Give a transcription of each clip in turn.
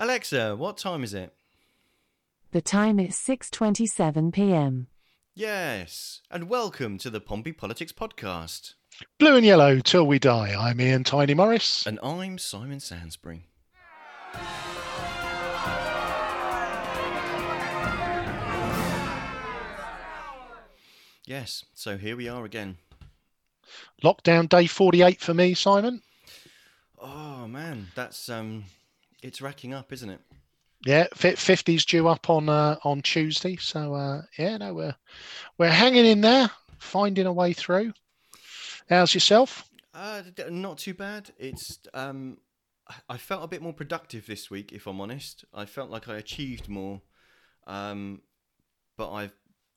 Alexa, what time is it? The time is 6:27 p.m. Yes, and welcome to the Pompey Politics Podcast. Blue and yellow till we die. I'm Ian Tiny Morris. And I'm Simon Sansbury. Yes, so here we are again. Lockdown day 48 for me, Simon. Oh man, that's um it's racking up, isn't it? Yeah, fifties due up on uh, on Tuesday. So uh, yeah, no, we're we're hanging in there, finding a way through. How's yourself? Uh, not too bad. It's um, I felt a bit more productive this week, if I'm honest. I felt like I achieved more, um, but I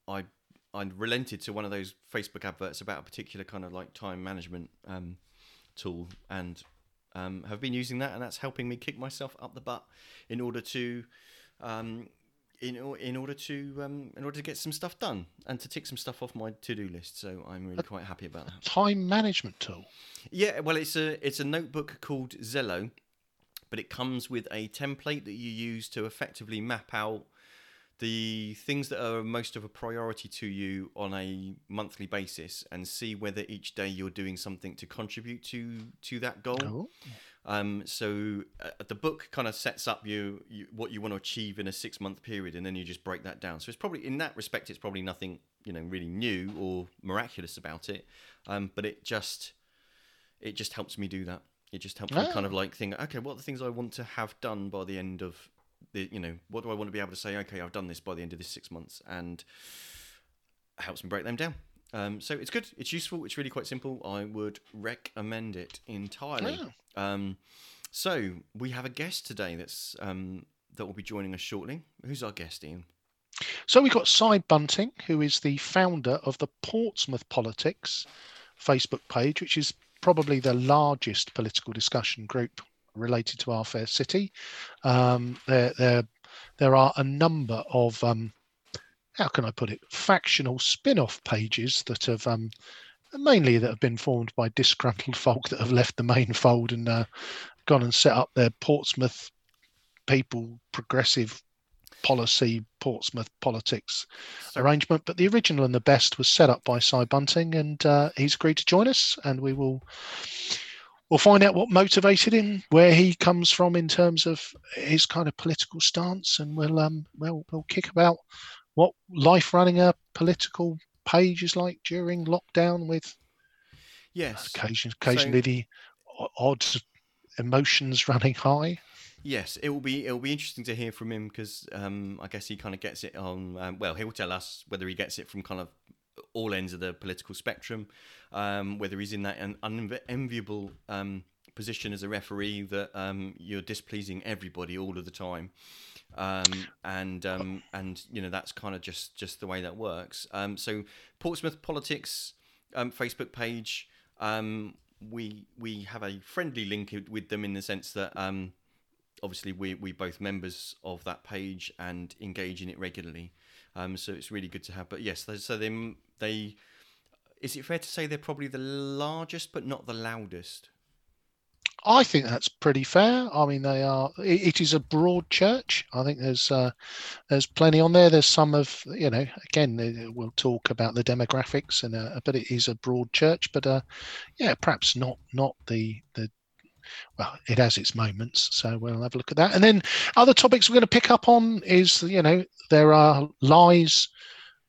I I relented to one of those Facebook adverts about a particular kind of like time management um, tool, and um, have been using that, and that's helping me kick myself up the butt in order to, um, in in order to um, in order to get some stuff done and to tick some stuff off my to do list. So I'm really quite happy about that. Time management tool. Yeah, well, it's a it's a notebook called Zello, but it comes with a template that you use to effectively map out the things that are most of a priority to you on a monthly basis and see whether each day you're doing something to contribute to to that goal. Oh. Um, so uh, the book kind of sets up you, you, what you want to achieve in a six month period, and then you just break that down. So it's probably in that respect, it's probably nothing you know really new or miraculous about it, um, but it just it just helps me do that. It just helps oh. me kind of like think, okay, what are the things I want to have done by the end of the, you know, what do I want to be able to say? Okay, I've done this by the end of this six months, and helps me break them down. Um, so it's good. It's useful. It's really quite simple. I would recommend it entirely. Oh. Um, so we have a guest today that's um, that will be joining us shortly. Who's our guest, Ian? So we've got Cy Bunting, who is the founder of the Portsmouth Politics Facebook page, which is probably the largest political discussion group related to our fair city. Um, there, there, there are a number of um, how can I put it, factional spin-off pages that have um, mainly that have been formed by disgruntled folk that have left the main fold and uh, gone and set up their Portsmouth people progressive policy Portsmouth politics arrangement. But the original and the best was set up by Cy Bunting, and uh, he's agreed to join us, and we will we'll find out what motivated him, where he comes from in terms of his kind of political stance, and we'll um we'll we'll kick about what life running a political page is like during lockdown with yes occasionally occasionally so, the odd emotions running high. Yes, it will be it will be interesting to hear from him because um, I guess he kind of gets it on. Um, well, he will tell us whether he gets it from kind of all ends of the political spectrum, um, whether he's in that unenviable um, position as a referee that um, you're displeasing everybody all of the time. Um, and um, and you know that's kind of just just the way that works. Um, so Portsmouth Politics Facebook page, we we have a friendly link with them in the sense that obviously we we both members of that page and engage in it regularly. Um, so it's really good to have. But yes, so they they is it fair to say they're probably the largest but not the loudest? I think that's pretty fair. I mean, they are. It, it is a broad church. I think there's uh, there's plenty on there. There's some of you know. Again, we'll talk about the demographics, and uh, but it is a broad church. But uh, yeah, perhaps not not the the well, it has its moments. So we'll have a look at that. And then other topics we're going to pick up on is, you know, there are lies,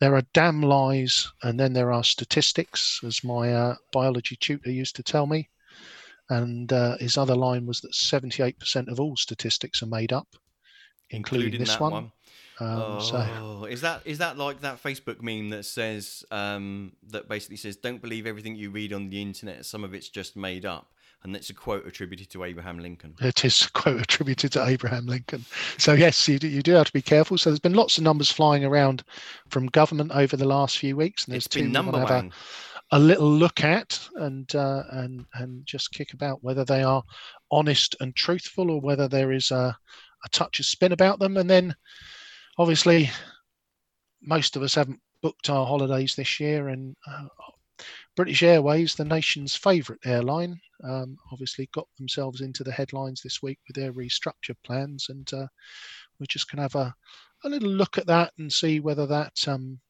there are damn lies, and then there are statistics, as my uh, biology tutor used to tell me. And uh, his other line was that 78% of all statistics are made up, including, including this one. one. Um, oh, so. is that is that like that Facebook meme that says um, that basically says don't believe everything you read on the internet. Some of it's just made up and it's a quote attributed to Abraham Lincoln. It is a quote attributed to Abraham Lincoln. So yes, you do, you do have to be careful. So there's been lots of numbers flying around from government over the last few weeks, and there's it's two been number one. A, a, little look at and uh, and and just kick about whether they are honest and truthful or whether there is a, a touch of spin about them. And then, obviously, most of us haven't booked our holidays this year, and uh, British Airways, the nation's favourite airline, um, obviously got themselves into the headlines this week with their restructure plans, and uh, we're just going to have a, a little look at that and see whether that, um,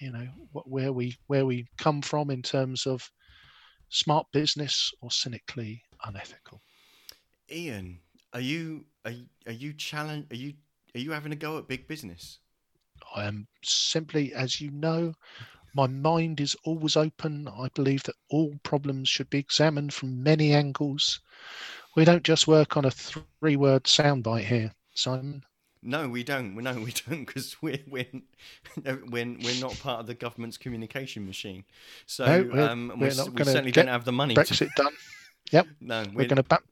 you know, what, where we where we come from in terms of smart business or cynically unethical. Ian, are you are, are you challenge are you are you having a go at big business? I am simply, as you know, my mind is always open. I believe that all problems should be examined from many angles. We don't just work on a three word soundbite here, Simon. No, we don't. No, we don't because we're we're we're we're not part of the government's communication machine. So No, we're- um, we're we not we certainly get don't have the money. To, Brexit done. Yep, no, we're we're, going to back,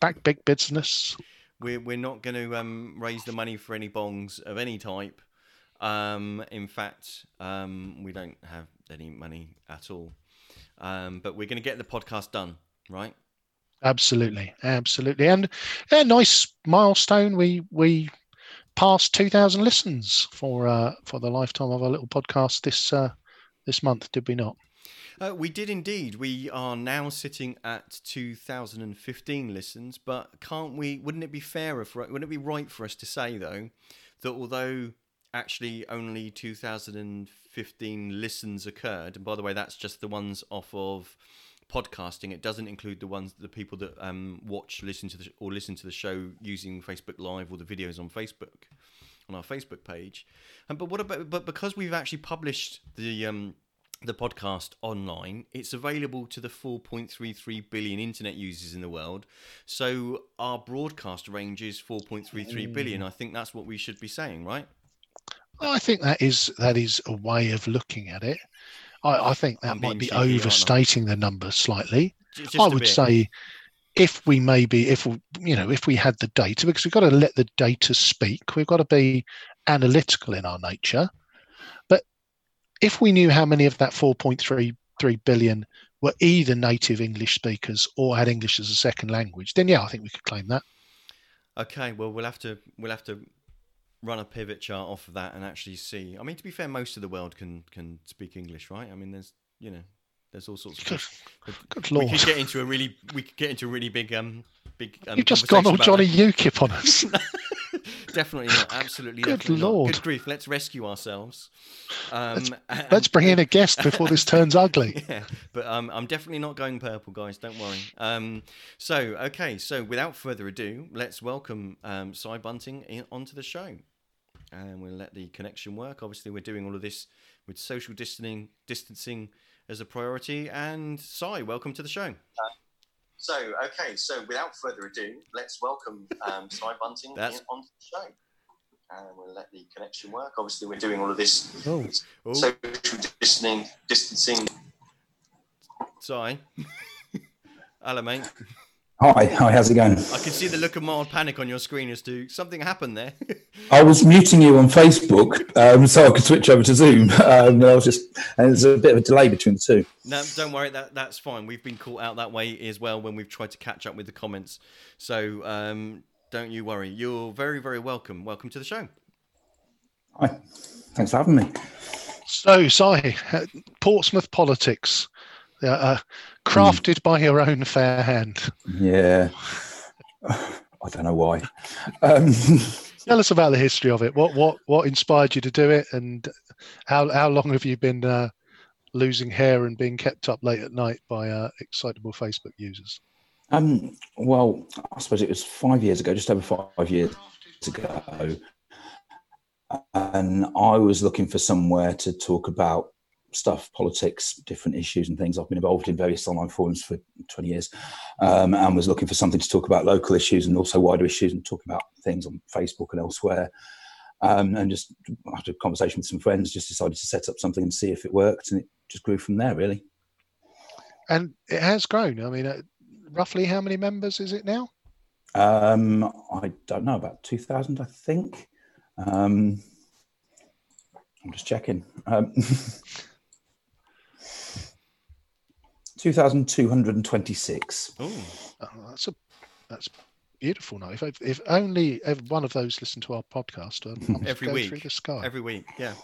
back big business. we're we're not going to um, raise the money for any bongs of any type. Um, in fact, um, we don't have any money at all. Um, but we're going to get the podcast done, right? Absolutely, absolutely, and a nice milestone. We we passed two thousand listens for uh, for the lifetime of our little podcast this uh, this month. Did we not? Uh, we did indeed. We are now sitting at 2015 listens, but can't we? Wouldn't it be fairer for? Wouldn't it be right for us to say though that although actually only 2015 listens occurred, and by the way, that's just the ones off of podcasting. It doesn't include the ones the people that um, watch, listen to the or listen to the show using Facebook Live or the videos on Facebook on our Facebook page. And but what about but because we've actually published the um the podcast online, it's available to the 4.33 billion internet users in the world. So our broadcast range is 4.33 billion. I think that's what we should be saying, right? I think that is that is a way of looking at it. I, I think that might be cheeky, aren't I? overstating the numbers slightly. Just I would bit. say if we maybe if we- you know if we had the data because we've got to let the data speak we've got to be analytical in our nature but if we knew how many of that 4.33 billion were either native english speakers or had english as a second language then yeah i think we could claim that Okay, well we'll have to we'll have to run a pivot chart off of that and actually see. I mean, to be fair, most of the world can can speak English, right? I mean, there's you know, there's all sorts of. good, good we lord could get into a really we could get into a really big um big. Um, you've just gone all johnny about ukip on us definitely not. Absolutely. Good definitely not. lord. Good grief! Let's rescue ourselves. Um, and- let's bring in a guest before this turns ugly yeah, but um, I'm definitely not going purple, guys. Don't worry. Um, so okay, so without further ado, let's welcome um, Cy Bunting in, onto the show, and we'll let the connection work. Obviously, we're doing all of this with social distancing, distancing as a priority. And Cy, welcome to the show. So okay, so without further ado, let's welcome um, Cy Bunting That's- in, onto the show. And we'll let the connection work. Obviously, we're doing all of this oh social distancing, distancing. Sorry. Hello, mate. Hi, hi, how's it going? I can see the look of mild panic on your screen as to something happened there. I was muting you on Facebook um, so I could switch over to Zoom. Um, and I was just, and there's a bit of a delay between the two. no, don't worry, that that's fine. We've been caught out that way as well when we've tried to catch up with the comments. So um, don't you worry. You're very, very welcome. Welcome to the show. Hi, thanks for having me. So, Si, uh, Portsmouth politics, uh, crafted by your own fair hand. Yeah, I don't know why. Um, Tell us about the history of it. What what what inspired you to do it, and how how long have you been uh, losing hair and being kept up late at night by uh, excitable Facebook users? um, well, I suppose it was five years ago, just over five years ago. And I was looking for somewhere to talk about stuff, politics, different issues and things. I've been involved in various online forums for 20 years um, and was looking for something to talk about local issues and also wider issues and talk about things on Facebook and elsewhere. Um, and just after a conversation with some friends, just decided to set up something and see if it worked. And it just grew from there, really. And it has grown. I mean, uh, roughly how many members is it now? Um, I don't know, about 2000, I think. Um, I'm just checking. Um, 2,226. Oh, Oh, that's a that's beautiful. Now, if if only ev- one of those listened to our podcast, um, Every week. through the sky. every week. Yeah.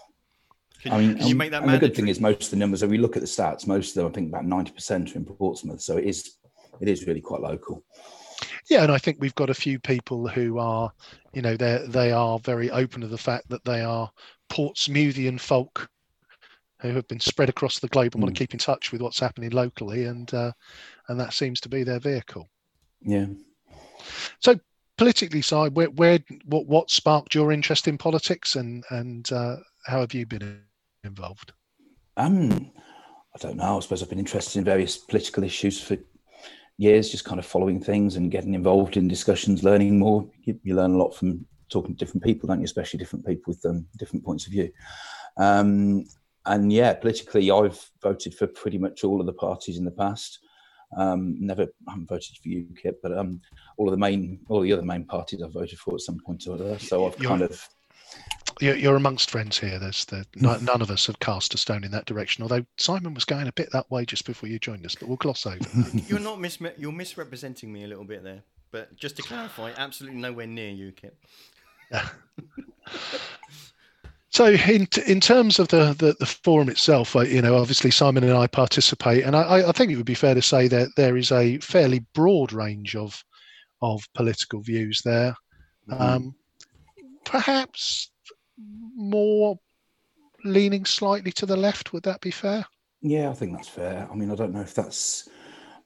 Can, I mean, can you make that and the good thing is most of the numbers. If we look at the stats, most of them, I think, about ninety percent are in Portsmouth. So it is, it is really quite local. Yeah, and I think we've got a few people who are, you know, they they are very open to the fact that they are Portsmouthian folk who have been spread across the globe and want Mm. to keep in touch with what's happening locally, and uh, and that seems to be their vehicle. Yeah. So politically side, where where what what sparked your interest in politics, and and uh, how have you been involved? Um, I don't know. I suppose I've been interested in various political issues for years, just kind of following things and getting involved in discussions, learning more. You, you learn a lot from talking to different people, don't you? Especially different people with um, different points of view. Um, and yeah, politically, I've voted for pretty much all of the parties in the past. Um, never, I haven't voted for UKIP, but um, all of the main, all the other main parties I've voted for at some point or other. So I've You're- kind of You're, you're amongst friends here. There's the, no, none of us have cast a stone in that direction. Although Simon was going a bit that way just before you joined us, but we'll gloss over. You're not mis- you're misrepresenting me a little bit there. But just to clarify, absolutely nowhere near UKIP. So, in in terms of the the, the forum itself, uh, you know, obviously Simon and I participate, and I, I think it would be fair to say that there is a fairly broad range of of political views there. Mm-hmm. Um, perhaps more leaning slightly to the left. Would that be fair? Yeah, I think that's fair. I mean, I don't know if that's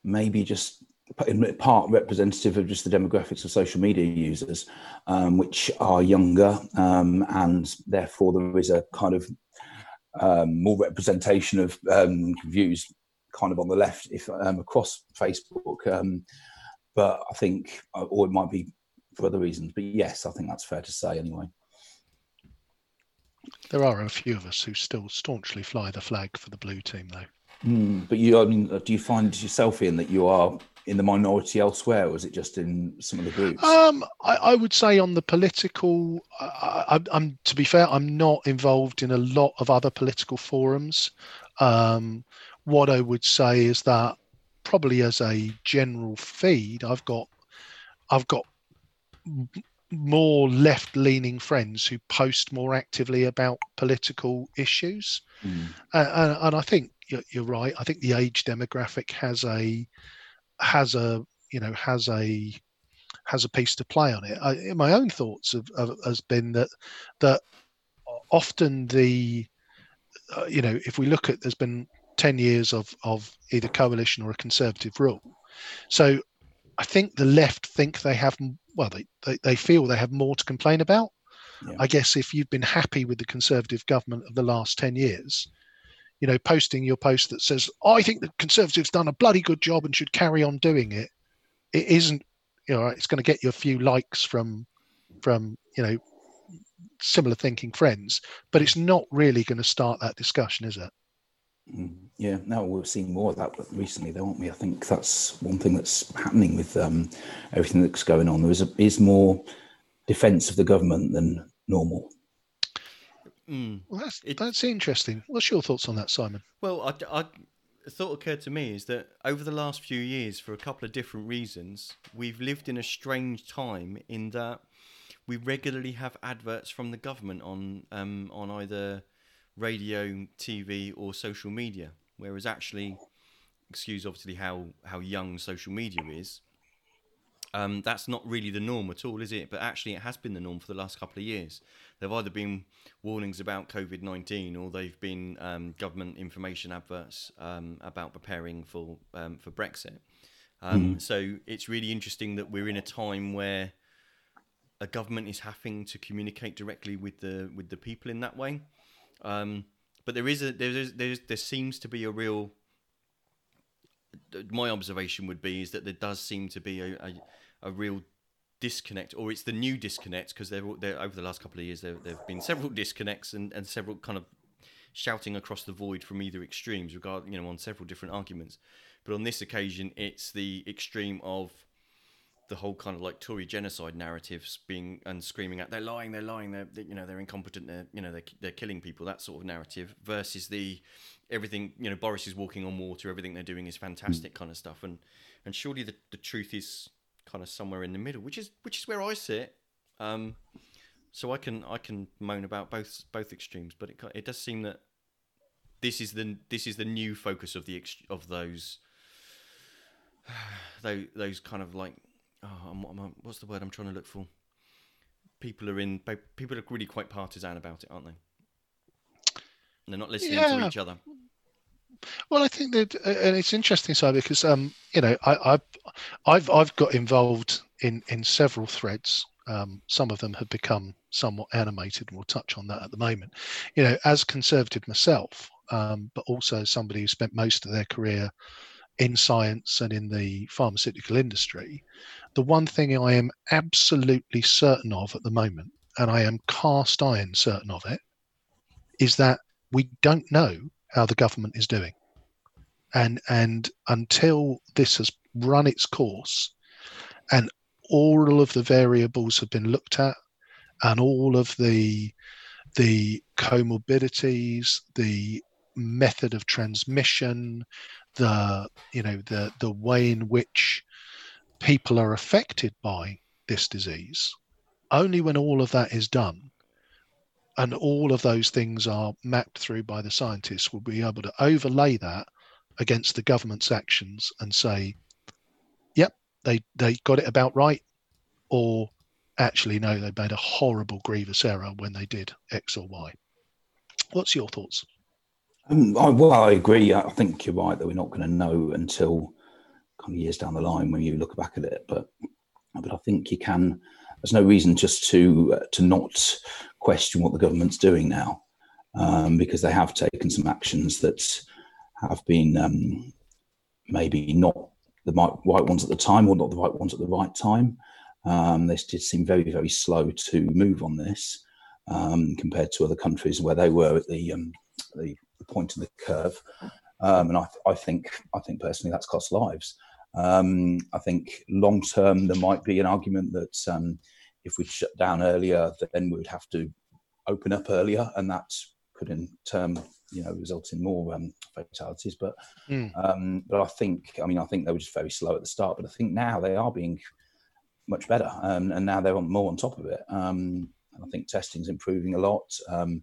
maybe just in part representative of just the demographics of social media users, um, which are younger, um, and therefore there is a kind of um, more representation of um, views kind of on the left if um, across Facebook. Um, but I think, uh, or it might be for other reasons. But yes, I think that's fair to say anyway. There are a few of us who still staunchly fly the flag for the blue team, though. Hmm, but you, I mean, do you find yourself in that you are in the minority elsewhere, or is it just in some of the groups? Um, I, I would say on the political, I, I'm to be fair, I'm not involved in a lot of other political forums. Um, what I would say is that probably as a general feed, I've got, I've got more left-leaning friends who post more actively about political issues. Hmm. Uh, and, and I think you're right. I think the age demographic has a has a you know has a has a piece to play on it. I, my own thoughts have, have has been that that often the uh, you know if we look at there's been 10 years of of either coalition or a conservative rule so i think the left think they have well they, they, they feel they have more to complain about Yeah. i guess if you've been happy with the conservative government of the last 10 years you know posting your post that says i think the conservatives done a bloody good job and should carry on doing it it isn't you know it's going to get you a few likes from from you know similar thinking friends but it's not really going to start that discussion is it Mm, Yeah, no, we're seeing more of that recently, though, aren't we? I think that's one thing that's happening with um, everything that's going on. There is a, is more defence of the government than normal. Mm. well that's It- that's interesting what's your thoughts on that simon Well, I, I, a thought occurred to me is that over the last few years, for a couple of different reasons, we've lived in a strange time in that we regularly have adverts from the government on um, on either radio, TV, or social media. Whereas actually, excuse obviously how how young social media is. Um, that's not really the norm at all, is it? But actually, it has been the norm for the last couple of years. There've either been warnings about COVID 19 or they've been um, government information adverts um, about preparing for, um, for Brexit. Um, So it's really interesting that we're in a time where a government is having to communicate directly with the with the people in that way. Um, but there is a there there, is, there seems to be a real. My observation would be is that there does seem to be a, a, a real disconnect, or it's the new disconnect because they're over the last couple of years there there have been several disconnects and, and several kind of shouting across the void from either extremes regard you know on several different arguments. But on this occasion, it's the extreme of the whole kind of like Tory genocide narratives being and screaming out they're lying, they're lying, they're they- you know they're incompetent, they're you know they're they're killing people, that sort of narrative versus the everything you know Boris is walking on water, everything they're doing is fantastic kind of stuff, and and surely the, the truth is kind of somewhere in the middle, which is which is where I sit. Um, So I can I can moan about both both extremes, but it it does seem that this is the this is the new focus of the of those those those kind of like oh I'm, I'm, what's the word I'm trying to look for? People are in people are really quite partisan about it, aren't they? And they're not listening to each other. Well, I think that, uh, and it's interesting, so because um, you know, I, I've I've I've got involved in in several threads. Um, some of them have become somewhat animated, and we'll touch on that at the moment. You know, as conservative myself, um, but also somebody who spent most of their career in science and in the pharmaceutical industry, the one thing I am absolutely certain of at the moment, and I am cast iron certain of it, is that we don't know how the government is doing. And and until this has run its course and all of the variables have been looked at and all of the the comorbidities, the method of transmission, the you know the the way in which people are affected by this disease, only when all of that is done and all of those things are mapped through by the scientists, we'll be able to overlay that against the government's actions and say, yep, they, they got it about right, or actually, no, they made a horrible, grievous error when they did X or Y. What's your thoughts? Um, I, well, I agree. I think you're right that we're not going to know until kind of years down the line when you look back at it. But but I think you can. There's no reason just to uh, to not question what the government's doing now, um, because they have taken some actions that have been um, maybe not the right, ones at the time or not the right ones at the right time. Um, they did seem very very slow to move on this um, compared to other countries where they were at the um, the, the point of the curve. Um, and I, I think I think personally that's cost lives. Um, I think long term there might be an argument that um, if we shut down earlier, then we would have to open up earlier, and that could in turn, you know, result in more um, fatalities. But Mm. um, but I think I mean I think they were just very slow at the start, but I think now they are being much better, um, and now they're more on top of it. Um, and I think testing's improving a lot. Um,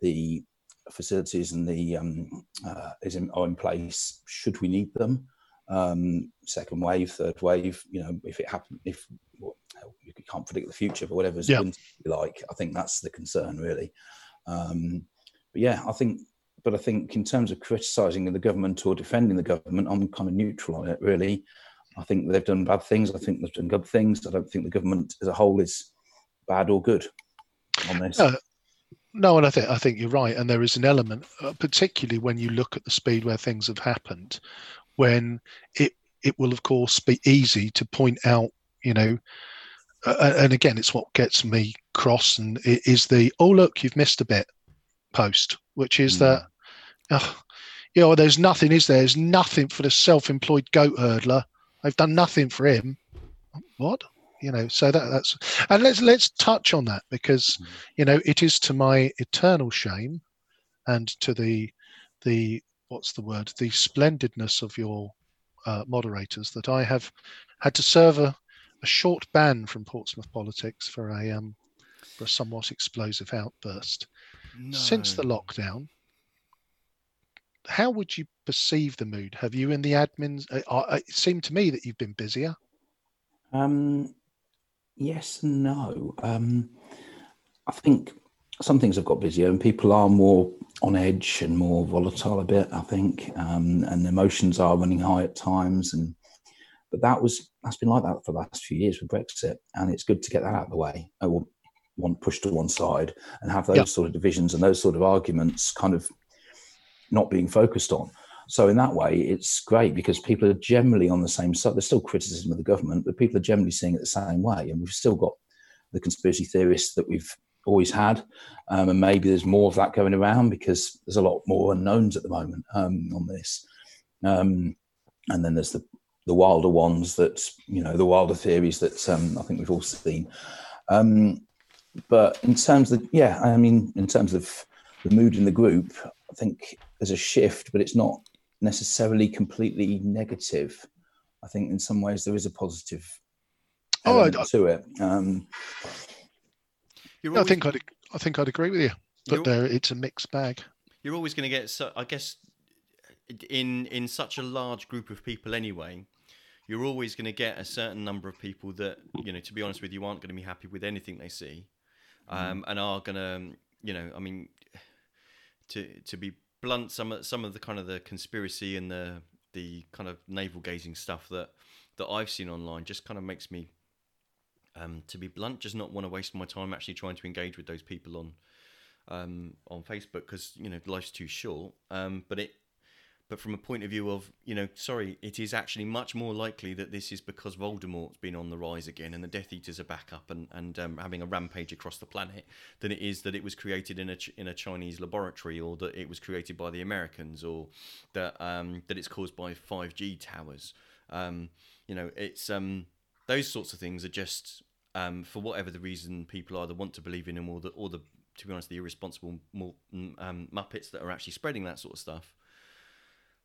the facilities and the um, uh, is in, are in place should we need them. Um, second wave, third wave, you know, if it happens, if well, you can't predict the future, but whatever's Yeah. going to be like, I think that's the concern really. Um, but yeah, I think, but I think in terms of criticising the government or defending the government, I'm kind of neutral on it really. I think they've done bad things. I think they've done good things. I don't think the government as a whole is bad or good on this. No, No, and I think I think you're right, and there is an element, uh, particularly when you look at the speed where things have happened, when it it will of course be easy to point out, you know, uh, and again, it's what gets me cross, and it is the oh look, you've missed a bit post, which is Mm. that, oh, you know, there's nothing, is there? There's nothing for the self-employed goat hurdler. They've done nothing for him. What? You know, so that that's and let's let's touch on that because Mm. you know it is to my eternal shame and to the the what's the word the splendidness of your uh, moderators that I have had to serve a, a short ban from Portsmouth politics for a um for a somewhat explosive outburst since the lockdown. How would you perceive the mood? Have you and the admins? Uh, uh, it seemed to me that you've been busier. Um, yes and no. Um, I think some things have got busier and people are more on edge and more volatile a bit. I think, um, and emotions are running high at times. And but that was that's been like that for the last few years with Brexit, and it's good to get that out of the way. I will want pushed to one side and have those Yeah. sort of divisions and those sort of arguments kind of not being focused on. So in that way, it's great because people are generally on the same side. There's still criticism of the government, but people are generally seeing it the same way. And we've still got the conspiracy theorists that we've always had, um, and maybe there's more of that going around because there's a lot more unknowns at the moment um, on this. Um, and then there's the the wilder ones that you know the wilder theories that um, I think we've all seen. Um, but in terms of yeah, I mean, in terms of the mood in the group, I think there's a shift, but it's not necessarily completely negative. I think in some ways there is a positive Oh, I- to it. Um, you're I think I'd I think I'd agree with you, but there it's a mixed bag. you're always going to get. So, I guess in in such a large group of people anyway, you're always going to get a certain number of people that you know. To be honest with you, aren't going to be happy with anything they see, um, and are going to you know. I mean, to to be blunt, some of some of the kind of the conspiracy and the the kind of navel gazing stuff that that I've seen online just kind of makes me. Um, to be blunt, just not want to waste my time actually trying to engage with those people on um, on Facebook because you know life's too short. Um, but it, but from a point of view of you know, sorry, it is actually much more likely that this is because Voldemort's been on the rise again and the Death Eaters are back up and and um, having a rampage across the planet than it is that it was created in a in a Chinese laboratory or that it was created by the Americans or that um, that it's caused by five G towers. Um, you know, it's um, those sorts of things are just um, for whatever the reason people either want to believe in them or the or the to be honest the irresponsible more, um, muppets that are actually spreading that sort of stuff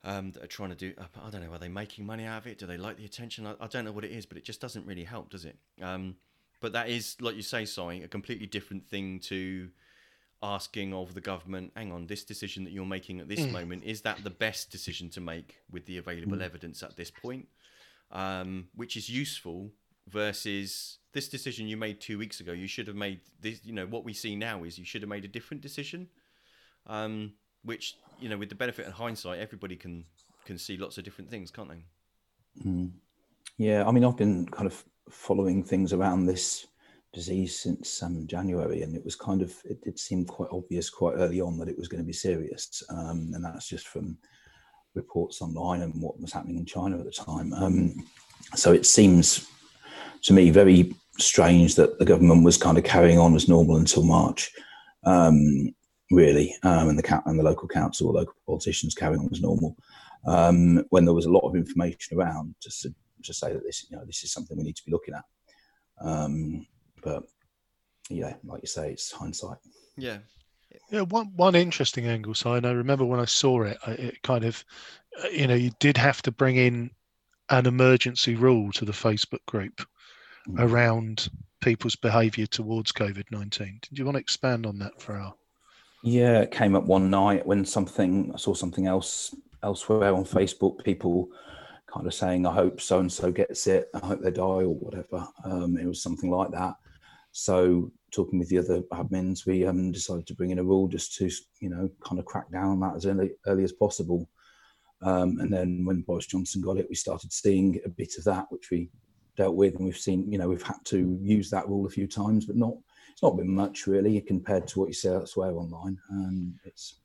um, that are trying to do I don't know are they making money out of it? Do they like the attention? I, I don't know what it is but it just doesn't really help does it? Um, but that is like you say sorry a completely different thing to asking of the government hang on this decision that you're making at this moment is that the best decision to make with the available evidence at this point um, which is useful versus this decision you made two weeks ago. You should have made this. You know what we see now is you should have made a different decision, um, which you know with the benefit of hindsight, everybody can can see lots of different things, can't they? Yeah, I mean, I've been kind of following things around this disease since um, January, and it was kind of it did seem quite obvious quite early on that it was going to be serious, um, and that's just from reports online and what was happening in China at the time. Um, so it seems to me very strange that the government was kind of carrying on as normal until March, um, really, um, and the and the local council, or local politicians carrying on as normal, um, when there was a lot of information around to, to say that this, you know, this is something we need to be looking at. Um, but yeah, like you say, it's hindsight. Yeah, Yeah, one one interesting angle, and I remember when I saw it, it kind of, uh, you know, you did have to bring in an emergency rule to the Facebook group Mm. around people's behaviour towards COVID nineteen. Did you want to expand on that for our? Yeah, it came up one night when something I saw something else elsewhere on Facebook. People kind of saying, "I hope so and so gets it. I hope they die or whatever." Um, it was something like that. So, talking with the other admins, we um, decided to bring in a rule just to, you know, kind of crack down on that as early, early as possible. Um, and then when Boris Johnson got it, we started seeing a bit of that, which we dealt with, and we've seen, you know, we've had to use that rule a few times, but not it's not been much really compared to what you see elsewhere online. Um, it's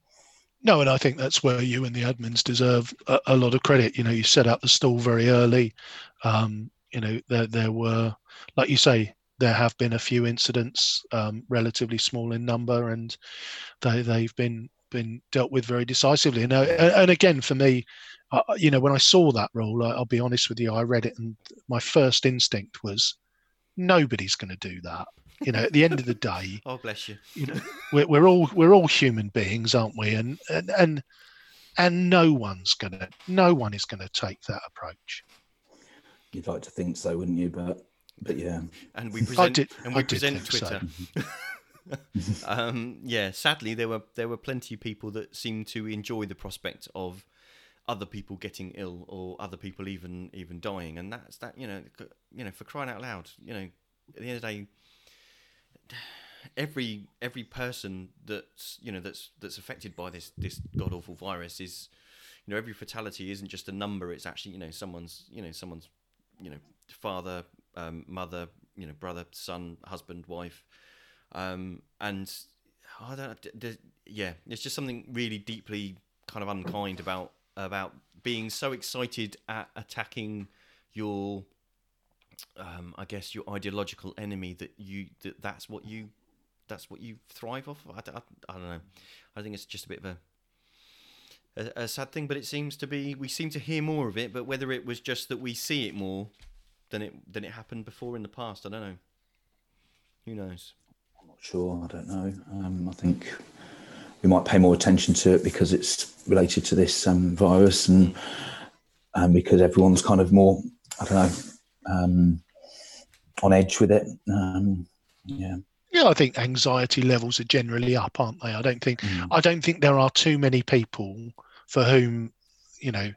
No, and I think that's where you and the admins deserve a, a lot of credit. You know, you set up the stall very early. Um, you know, there there were, like you say, there have been a few incidents, um, relatively small in number, and they they've been been dealt with very decisively. And uh, and again, for me, uh, you know, when I saw that rule, I, I'll be honest with you, I read it, and my first instinct was, nobody's going to do that. You know, at the end of the day, oh bless you. you know we're, we're all we're all human beings aren't we and and and, and no one's gonna no one is gonna take that approach you'd like to think so, wouldn't you? But but yeah, And we present did- and we I did present. Twitter. um, yeah, sadly there were there were plenty of people that seemed to enjoy the prospect of other people getting ill or other people even even dying, and that's that you know you know for crying out loud, you know at the end of the day, every every person that's you know that's that's affected by this this god awful virus is you know every fatality isn't just a number it's actually you know someone's you know someone's you know father um, mother you know brother son husband wife um, and I don't yeah it's just something really deeply kind of unkind about about being so excited at attacking your um, I guess your ideological enemy that you that that's what you that's what you thrive off. I- I don't know. I think it's just a bit of a, a a sad thing, but it seems to be we seem to hear more of it. But whether it was just that we see it more than it than it happened before in the past, I don't know. Who knows? I'm not sure. I don't know. Um, I think we might pay more attention to it because it's related to this um, virus and and because everyone's kind of more I don't know um, on edge with it. Um, yeah. yeah Yeah, I think anxiety levels are generally up, aren't they? I don't think Mm. I don't think there are too many people for whom, you know,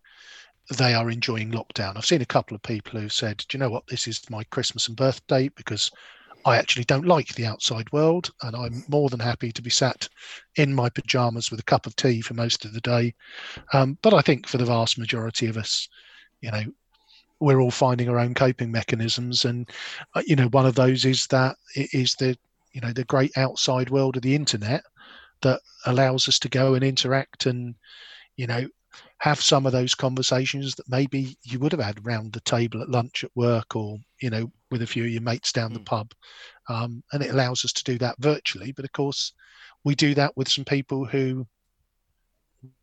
they are enjoying lockdown. I've seen a couple of people who've said, "Do you know what? This is my Christmas and birthday because I actually don't like the outside world, and I'm more than happy to be sat in my pajamas with a cup of tea for most of the day." Um, but I think for the vast majority of us, you know, we're all finding our own coping mechanisms, and uh, you know, one of those is that it is the you know the great outside world of the internet that allows us to go and interact and you know have some of those conversations that maybe you would have had around the table at lunch at work or you know with a few of your mates down the Mm. pub um, and it allows us to do that virtually but of course we do that with some people who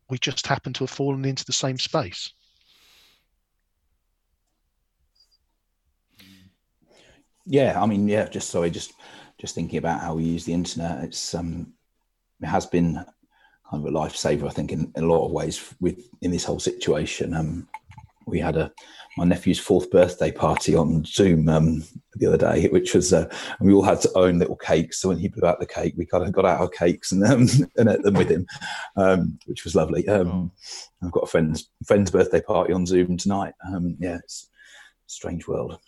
we just happen to have fallen into the same space Yeah, I mean, yeah, just sorry, just just thinking about how we use the internet. It's um, it has been kind of a lifesaver, I think, in, in a lot of ways. With in this whole situation, um, we had a my nephew's fourth birthday party on Zoom um, the other day, which was uh, and we all had to own little cakes. So when he blew out the cake, we kind of got out our cakes and um, and ate them with him, um, which was lovely. Um, I've got a friend's friend's birthday party on Zoom tonight. Um, yeah, it's a strange world.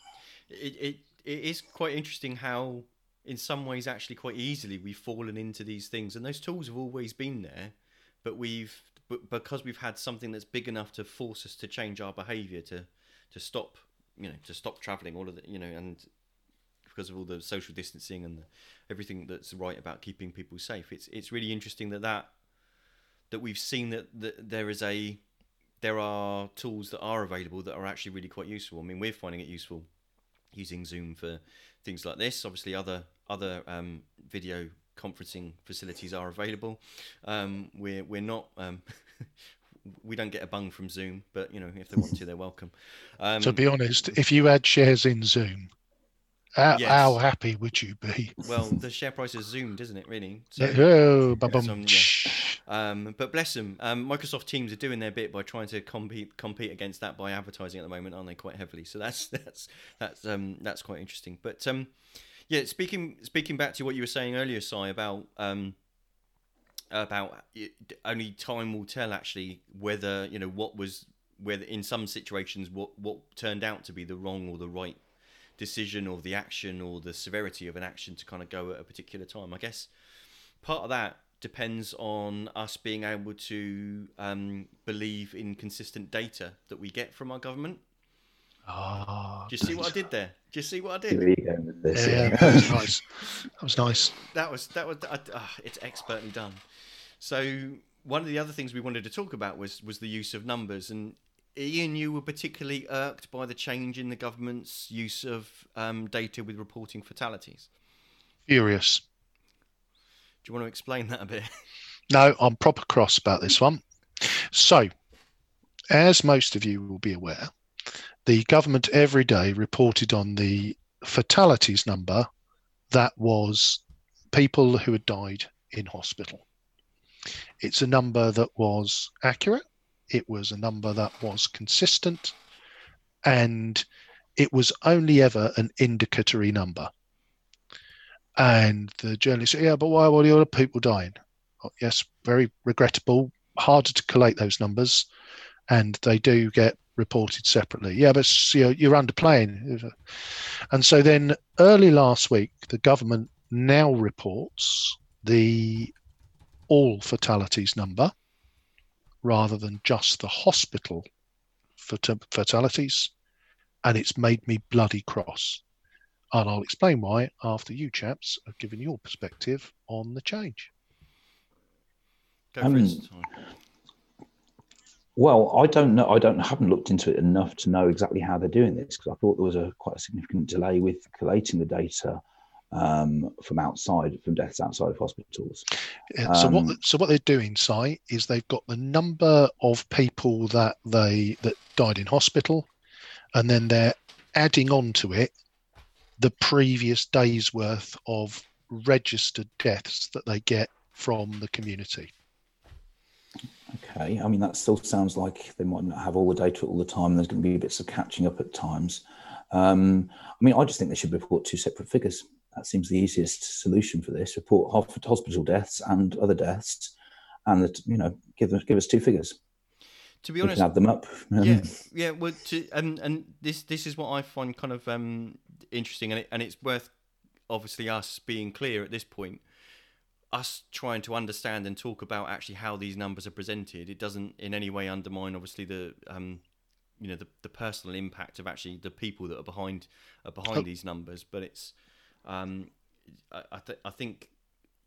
it, it it is quite interesting how in some ways actually quite easily we've fallen into these things. And those tools have always been there but we've but because we've had something that's big enough to force us to change our behavior to to stop you know to stop traveling all of the you know and because of all the social distancing and the, everything that's right about keeping people safe it's it's really interesting that that that we've seen that, that there is a there are tools that are available that are actually really quite useful. I mean we're finding it useful using Zoom for things like this. Obviously, other other um, video conferencing facilities are available. Um, we're we're not. Um, we don't get a bung from Zoom, but you know if they want to, they're welcome. Um, to be honest if you had shares in zoom how, Yes. how happy would you be well, the share price has zoomed, isn't it? Really. So, oh, some- yeah. Um, but bless them. Um, Microsoft Teams are doing their bit by trying to compete compete against that by advertising at the moment, aren't they? Quite heavily. So that's that's that's um, that's quite interesting. But um, yeah, speaking speaking back to what you were saying earlier, Si, about um, about only time will tell actually whether you know what was whether in some situations what what turned out to be the wrong or the right decision or the action or the severity of an action to kind of go at a particular time. I guess part of that depends on us being able to um, believe in consistent data that we get from our government. Ah, Do you see what I did there? Do you see what I did? Where are you going with this? yeah, that was nice. That was nice. That was that was uh, uh, it's expertly done. So one of the other things we wanted to talk about was was the use of numbers and. Ian, you were particularly irked by the change in the government's use of um, data with reporting fatalities. Furious. Do you want to explain that a bit? No, I'm proper cross about this one. So, as most of you will be aware, the government every day reported on the fatalities number that was people who had died in hospital. It's a number that was accurate, it was a number that was consistent, and it was only ever an indicatory number. And the journalist said, Yeah, but why were the other people dying? Oh, yes, very regrettable, harder to collate those numbers, and they do get reported separately. Yeah, but you know, you're underplaying. And so then early last week, the government now reports the all fatalities number rather than just the hospital fat- fatalities. And it's made me bloody cross. And I'll explain why after you chaps have given your perspective on the change. Go Um, it. Well, I don't know. I don't haven't looked into it enough to know exactly how they're doing this because I thought there was a quite a significant delay with collating the data um, from outside from deaths outside of hospitals. Yeah, so what Um, so what they're doing, Si, is they've got the number of people that they that died in hospital, and then they're adding on to it the previous day's worth of registered deaths that they get from the community. Okay, I mean that still sounds like they might not have all the data all the time. There's going to be bits of catching up at times. Um, I mean, I just think they should report two separate figures. That seems the easiest solution for this. Report hospital deaths and other deaths, and that you know give us give us two figures. To be We honest, can add them up. Yeah, yeah. Well, to, and and this this is what I find kind of um, interesting, and it, and it's worth obviously us being clear at this point, us trying to understand and talk about actually how these numbers are presented. It doesn't in any way undermine obviously the um, you know the, the personal impact of actually the people that are behind are behind Oh. these numbers, but it's um, I I, th- I think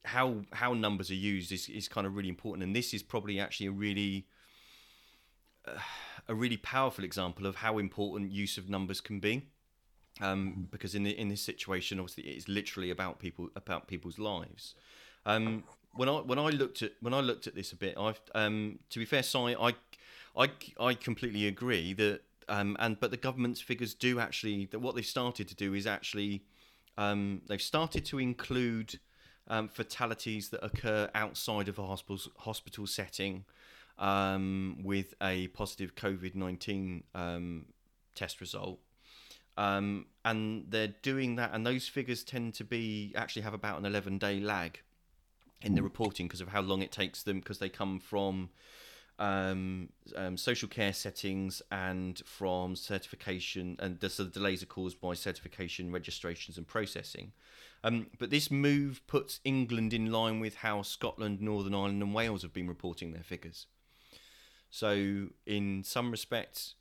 how how numbers are used is, is kind of really important, and this is probably actually a really a really powerful example of how important use of numbers can be. Um, because in the, in this situation, obviously, it's literally about people about people's lives. Um, when I when I looked at when I looked at this a bit, I um, to be fair, Si, I I I completely agree that um, and but the government's figures do actually that what they've started to do is actually um, they've started to include um, fatalities that occur outside of a hospital hospital setting um, with a positive COVID nineteen um, test result. Um, and they're doing that, and those figures tend to be actually have about an 11 day lag in the reporting because of how long it takes them because they come from um, um, social care settings and from certification, and the, so the delays are caused by certification, registrations, and processing. Um, but this move puts England in line with how Scotland, Northern Ireland, and Wales have been reporting their figures. So, in some respects,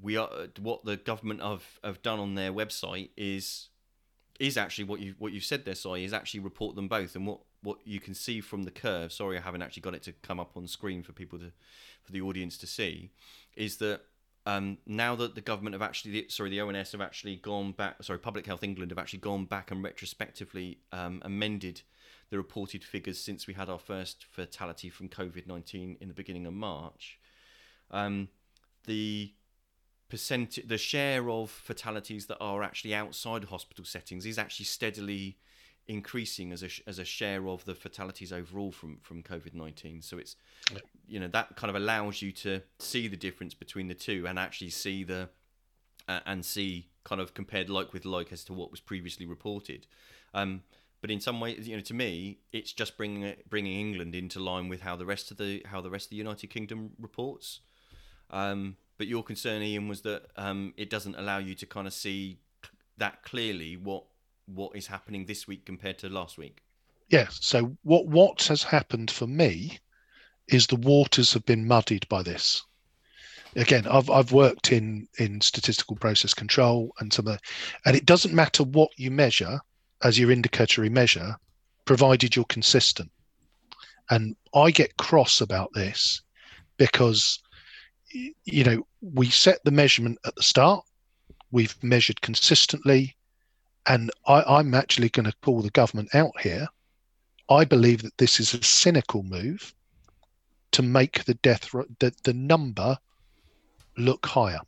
we are what the government have, have done on their website is is actually what you what you've said there, sorry, is actually report them both. And what, what you can see from the curve, sorry, I haven't actually got it to come up on screen for people to for the audience to see, is that um, now that the government have actually, sorry, the ONS have actually gone back, sorry, Public Health England have actually gone back and retrospectively um, amended the reported figures since we had our first fatality from COVID 19 in the beginning of March. Um, the percent, the share of fatalities that are actually outside hospital settings is actually steadily increasing as a as a share of the fatalities overall from from COVID nineteen. So it's you know that kind of allows you to see the difference between the two and actually see the uh, and see kind of compared like with like as to what was previously reported. Um, but in some ways, you know, to me, it's just bringing it, bringing England into line with how the rest of the how the rest of the United Kingdom reports. Um, but your concern, Ian, was that um, it doesn't allow you to kind of see that clearly what what is happening this week compared to last week. Yeah. So what what has happened for me is the waters have been muddied by this. Again, I've I've worked in in statistical process control and some of, and it doesn't matter what you measure as your indicatory measure, provided you're consistent. And I get cross about this because you know we set the measurement at the start, we've measured consistently, and I, I'm actually going to call the government out here. I believe that this is a cynical move to make the death the, the number look higher.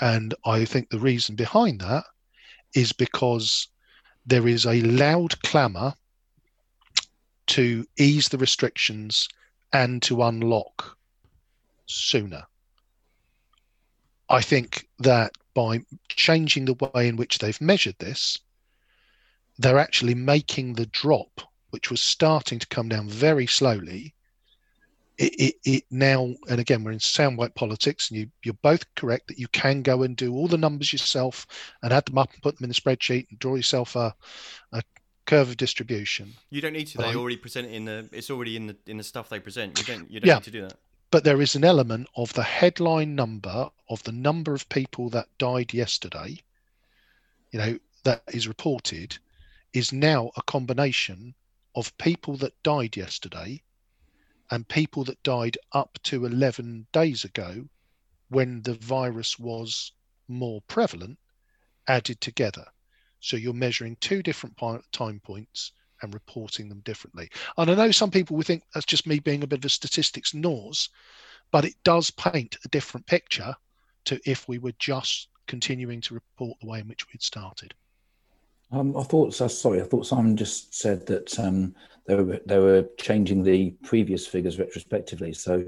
And I think the reason behind that is because there is a loud clamour to ease the restrictions and to unlock sooner. I think that by changing the way in which they've measured this, they're actually making the drop, which was starting to come down very slowly. It, it, it now, and again, we're in soundbite politics, and you, you're both correct that you can go and do all the numbers yourself and add them up and put them in the spreadsheet and draw yourself a, a curve of distribution. You don't need to. They Right. already present it in the. It's already in the in the stuff they present. You don't. You don't Yeah. need to do that. But there is an element of the headline number of the number of people that died yesterday you know that is reported is now a combination of people that died yesterday and people that died up to 11 days ago when the virus was more prevalent added together. So you're measuring two different time points and reporting them differently and i know some people would think that's just me being a bit of a statistics nose but it does paint a different picture to if we were just continuing to report the way in which we'd started. Um, I thought, so, sorry, I thought Simon just said that um, they were they were changing the previous figures retrospectively. So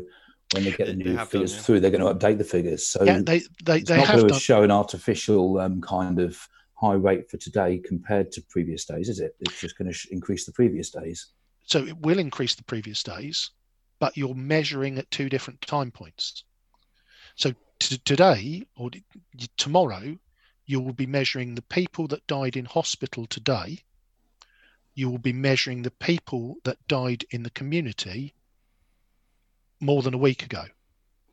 when they get the They- they new have done, figures yeah. through, they're going to update the figures. So yeah, they they, it's they not have going to done. show an artificial um, kind of high rate for today compared to previous days, is it? It's just going to increase the previous days. So it will increase the previous days, but you're measuring at two different time points. So t- today or d- tomorrow, you will be measuring the people that died in hospital today. You will be measuring the people that died in the community more than a week ago.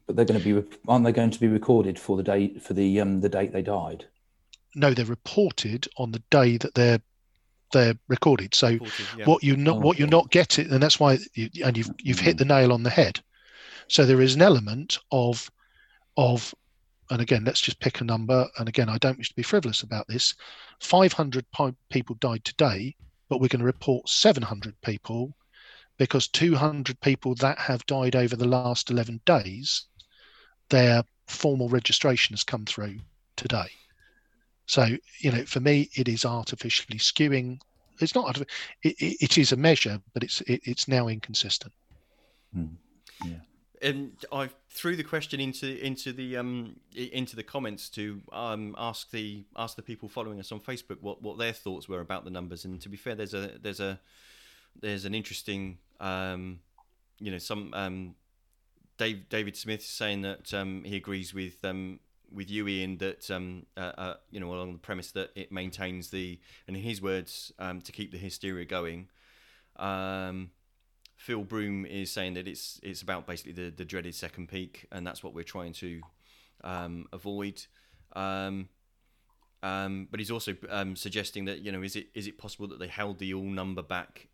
But they're going to be, aren't they going to be recorded for the date for the um the date they died? No, they're reported on the day that they're they're recorded. So Reported, yeah. what you not Oh, what you're okay. not getting, and that's why you, and you've you've hit the hmm. nail on the head. So there is an element of of, and again, let's just pick a number. And again, I don't wish to be frivolous about this. 500 pi- people died today, but we're going to report 700 people because 200 people that have died over the last 11 days, their formal registration has come through today. So, you know, for me, it is artificially skewing. It's not, it, it, it is a measure, but it's it, it's now inconsistent. and I threw the question into into the um into the comments to um ask the ask the people following us on Facebook what what their thoughts were about the numbers. And to be fair, there's a there's a there's an interesting um you know some um Dave David Smith saying that um he agrees with um with you Ian that um uh, uh, you know along the premise that it maintains the and in his words um to keep the hysteria going. Um, Phil Broom is saying that it's it's about basically the, the dreaded second peak, and that's what we're trying to um, avoid. Um, um, but he's also suggesting that you know is it is it possible that they held the all number back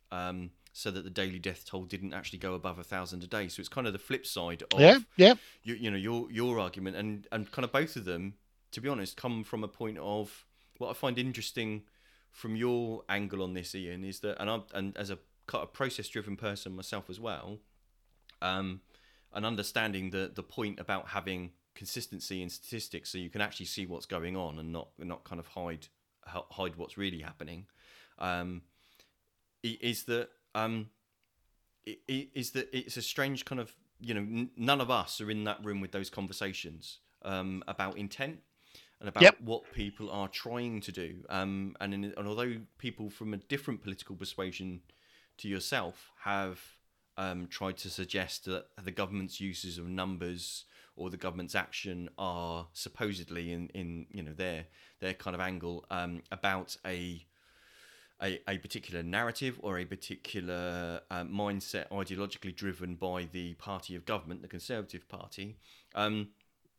so that the daily death toll didn't actually go above a thousand a day? So it's kind of the flip side of Yeah, yeah, you, you know your your argument and and kind of both of them to be honest come from a point of what i find interesting from your angle on this ian is that and i and as a kind of process driven person myself as well um and understanding the the point about having consistency in statistics so you can actually see what's going on and not not kind of hide hide what's really happening um is that um i- i- is that it's a strange kind of you know n- none of us are in that room with those conversations um, about intent and about Yep. what people are trying to do um, and, in, and although people from a different political persuasion to yourself have um, tried to suggest that the government's uses of numbers or the government's action are supposedly in, in you know their their kind of angle um, about a a, a particular narrative or a particular uh, mindset ideologically driven by the party of government, the Conservative Party, um,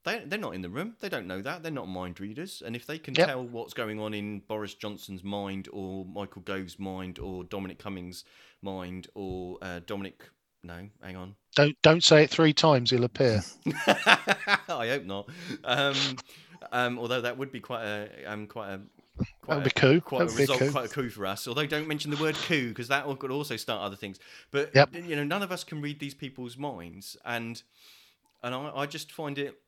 they, they're not in the room. They don't know that. They're not mind readers. And if they can Yep. tell what's going on in Boris Johnson's mind or Michael Gove's mind or Dominic Cummings' mind or uh, Dominic. No, hang on. don't don't say it three times; he'll appear. I hope not. Um, um, although that would be quite a um, quite a quite would be a, coup. quite That a would a result, quite a coup for us. Although don't mention the word coup because that could also start other things. But Yep. you know, none of us can read these people's minds, and and I, I just find it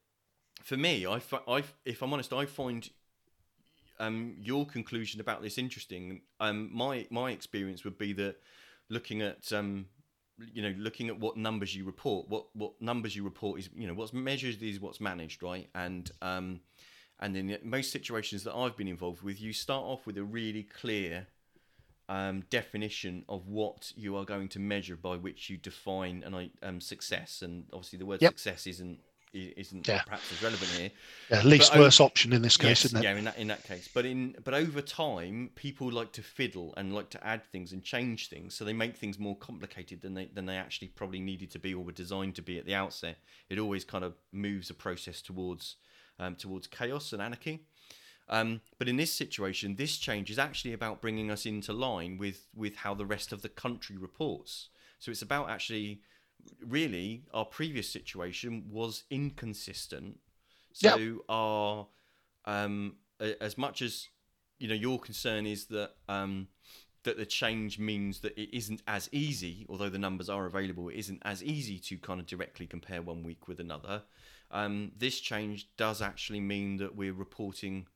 for me. I, I if I'm honest, I find um, your conclusion about this interesting. Um, my my experience would be that looking at um, you know looking at what numbers you report, what what numbers you report is you know what's measured is what's managed, right? And um, and in most situations that I've been involved with, you start off with a really clear um, definition of what you are going to measure by which you define an i- um, success. And obviously, the word Yep. success isn't isn't Yeah. perhaps as relevant here. Yeah, least worst option in this case, Yes, isn't it? yeah, in that in that case. But in but over time, people like to fiddle and like to add things and change things, so they make things more complicated than they than they actually probably needed to be or were designed to be at the outset. It always kind of moves a process towards um, towards chaos and anarchy. Um, but in this situation, this change is actually about bringing us into line with with how the rest of the country reports. So it's about actually, really, our previous situation was inconsistent. So our um, as much as you know, your concern is that um, that the change means that it isn't as easy, although the numbers are available, it isn't as easy to kind of directly compare one week with another. Um, this change does actually mean that we're reporting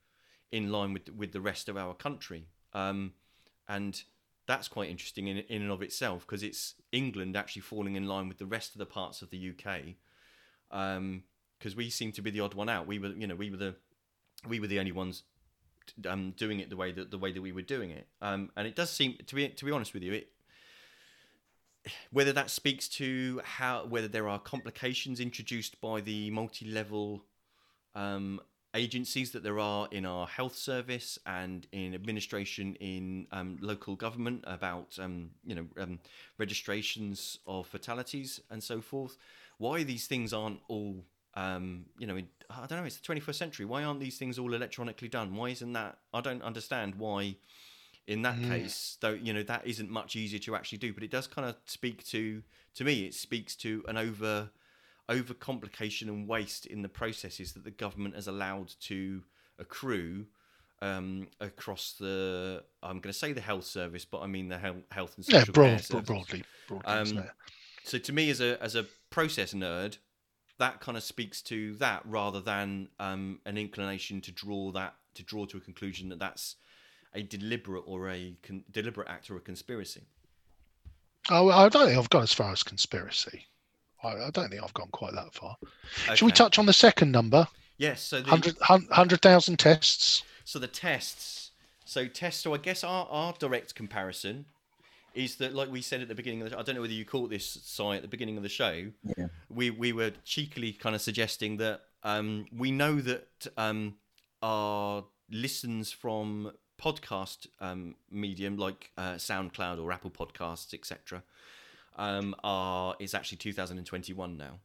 in line with with the rest of our country, um, and that's quite interesting in in and of itself because it's England actually falling in line with the rest of the parts of the UK, because we seem to be the odd one out. We were, you know, we were the we were the only ones um, doing it the way that the way that we were doing it. Um, and it does seem to be to be honest with you, it whether that speaks to how whether there are complications introduced by the multi-level um, agencies that there are in our health service and in administration in um, local government about um, you know um, registrations of fatalities and so forth. Why these things aren't all um, you know in, I don't know. It's the 21st century. Why aren't these things all electronically done? Why isn't that? I don't understand why. In that Mm. case, though, you know that isn't much easier to actually do, but it does kind of speak to to me. It speaks to an over over complication and waste in the processes that the government has allowed to accrue um, across the. I'm going to say the health service, but I mean the health, health and social Yeah, broad, broad, broadly. broadly Um. So to me, as a as a process nerd, that kind of speaks to that rather than um, an inclination to draw that to draw to a conclusion that that's a deliberate or a con- deliberate act or a conspiracy. Oh, I don't think I've gone as far as conspiracy. I, I don't think I've gone quite that far. Should we touch on the second number? Yes. So the, 100 100,000 tests. So the tests. So tests. So I guess our, our direct comparison is that, like we said at the beginning of the, I don't know whether you caught this, Si, at the beginning of the show. Yeah. We we were cheekily kind of suggesting that um, we know that um, our listens from podcast um, medium like uh, SoundCloud or Apple Podcasts, etc., um, are is actually 2021 now.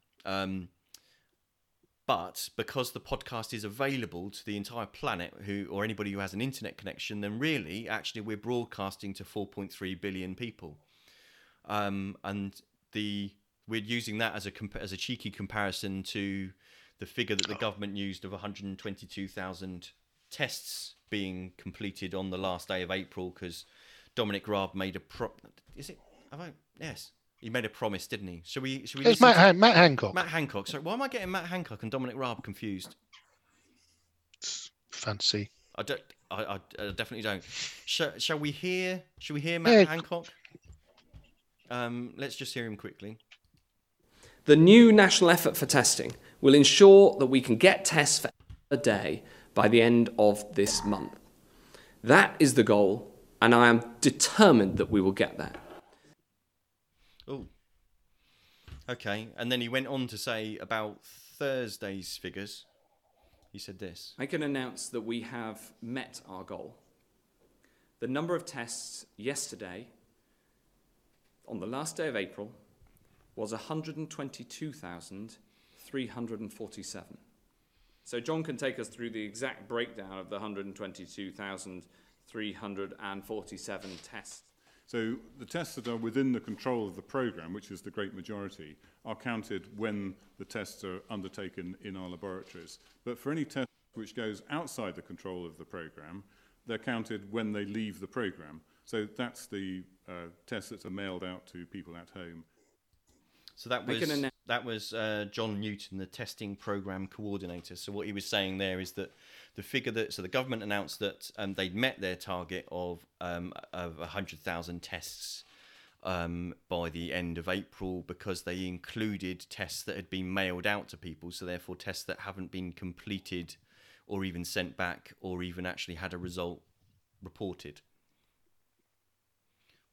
But because the podcast is available to the entire planet who or anybody who has an internet connection then really actually we're broadcasting to 4.3 billion people um, and the we're using that as a as a cheeky comparison to the figure that the government used of 122,000 tests being completed on the last day of April because Dominic Raab made a prop. is it have I yes he made a promise didn't he should we should we It's Matt, to- Han- Matt Hancock. Matt Hancock. So why am I getting Matt Hancock and Dominic Raab confused? Fancy. I don't. I, I, I definitely don't. Shall, shall we hear? Shall we hear Matt Yeah. Hancock? Um, let's just hear him quickly. The new national effort for testing will ensure that we can get tests for a day by the end of this month. That is the goal, and I am determined that we will get there. Oh. Okay, and then he went on to say about Thursday's figures. He said this. I can announce that we have met our goal. The number of tests yesterday, on the last day of April, was 122,347. So John can take us through the exact breakdown of the 122,347 tests. So the tests that are within the control of the programme, which is the great majority, are counted when the tests are undertaken in our laboratories. But for any test which goes outside the control of the programme, they're counted when they leave the programme. So that's the uh, tests that are mailed out to people at home. So that was announce- that was uh, John Newton, the testing program coordinator. So what he was saying there is that the figure that so the government announced that um, they'd met their target of um, of hundred thousand tests um, by the end of April because they included tests that had been mailed out to people. So therefore, tests that haven't been completed or even sent back or even actually had a result reported.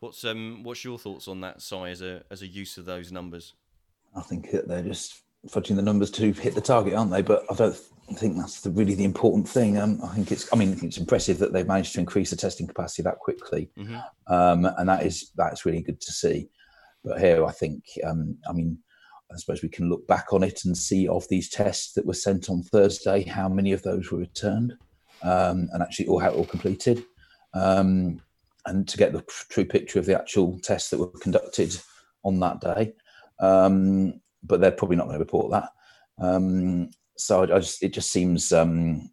What's um what's your thoughts on that, Si, as a as a use of those numbers? I think that they're just fudging the numbers to hit the target, aren't they? But I don't think that's the, really the important thing. Um, I think it's, I mean, I think it's impressive that they've managed to increase the testing capacity that quickly, Mhm. um, and that is that's really good to see. But here, I think, um, I mean, I suppose we can look back on it and see of these tests that were sent on Thursday, how many of those were returned, um, and actually all how all completed, um, and to get the true picture of the actual tests that were conducted on that day um, but they're probably not going to report that. Um, so I, I just it just seems um,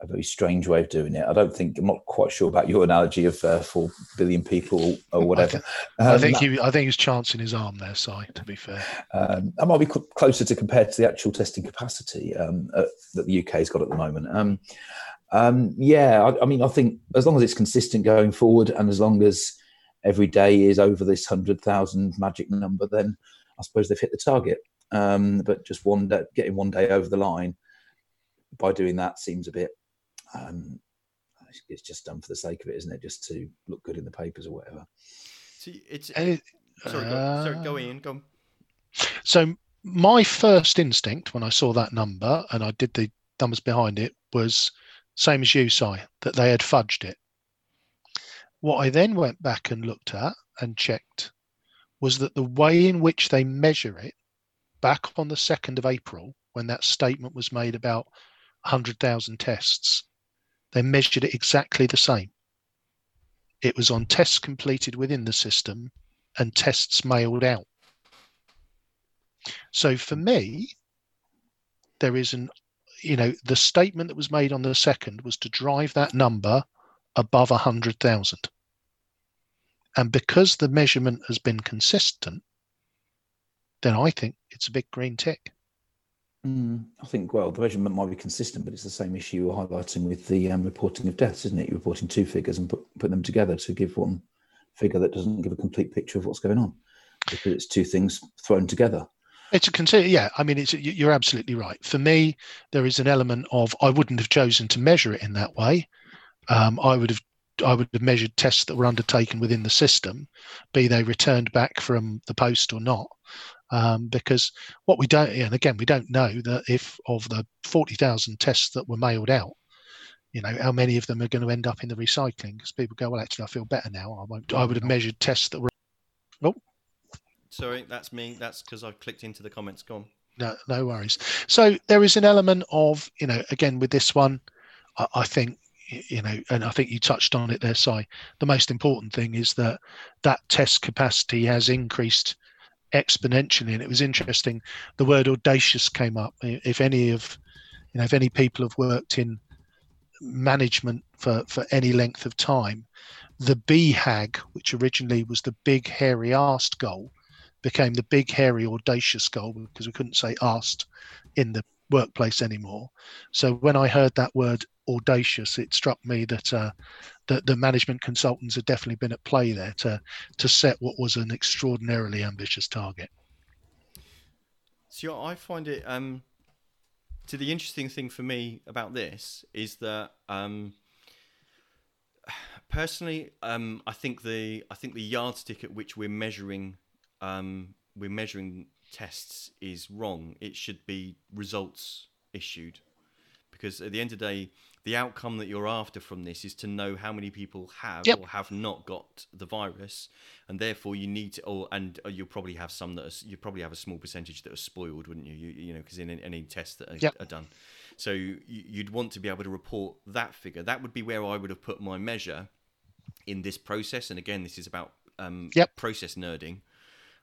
a very strange way of doing it. I don't think I'm not quite sure about your analogy of uh, four billion people or whatever. I Um, think that, he, I think he was chancing his arm there, Si. To be fair, um, that might be cl- closer to compared to the actual testing capacity um, uh, that the UK's got at the moment. Um, yeah, I, I mean, I think as long as it's consistent going forward, and as long as every day is over this hundred thousand magic number, then I suppose they've hit the target. Um, but just one day, getting one day over the line by doing that seems a bit, um, it's- it's just done for the sake of it, isn't it? Just to look good in the papers or whatever. See, it's And it- sorry, go, sorry, go uh, in, go. So my first instinct when I saw that number and I did the numbers behind it was same as you, Si, that they had fudged it. What I then went back and looked at and checked was that the way in which they measure it back on the 2nd of April, when that statement was made about 100,000 tests, they measured it exactly the same. It was on tests completed within the system and tests mailed out. So for me, there is an, you know, the statement that was made on the second was to drive that number above hundred thousand. And because the measurement has been consistent, then I think it's a big green tick. Mm, I think, well, the measurement might be consistent, but it's the same issue you're highlighting with the um, reporting of deaths, isn't it? You're reporting two figures and put, put them together to give one figure that doesn't give a complete picture of what's going on because it's two things thrown together. It's a consider, yeah. I mean, it's you- you're absolutely right. For me, there is an element of I wouldn't have chosen to measure it in that way. Um, I would have I would have measured tests that were undertaken within the system, be they returned back from the post or not. Um, because what we don't, and again, we don't know that if of the forty thousand tests that were mailed out, you know, how many of them are going to end up in the recycling? Because people go, well, actually, I feel better now. I won't. I would have measured tests that were Sorry, that's me. That's because I clicked into the comments. Go on. no, no worries. So there is an element of, you know, again with this one, I, I think, you know, and I think you touched on it there, Si. The most important thing is that that test capacity has increased exponentially, and it was interesting. The word audacious came up. If any of, you know, if any people have worked in management for for any length of time, the BHAG, which originally was the big hairy asked goal, became the big hairy audacious goal because we couldn't say asked in the workplace anymore. So when I heard that word audacious, it struck me that uh, that the management consultants had definitely been at play there to to set what was an extraordinarily ambitious target. So I find it um to the interesting thing for me about this is that um personally um I think the I think the yardstick at which we're measuring um we're measuring tests is wrong. It should be results issued because at the end of the day the outcome that you're after from this is to know how many people have Yep. or have not got the virus and therefore you need to or and uh, you'll probably have some that are, you probably have a small percentage that are spoiled wouldn't you you, you know because in any- any tests that are, Yep. are done so you, you'd want to be able to report that figure that would be where i would have put my measure in this process and again this is about um, Yep. process nerding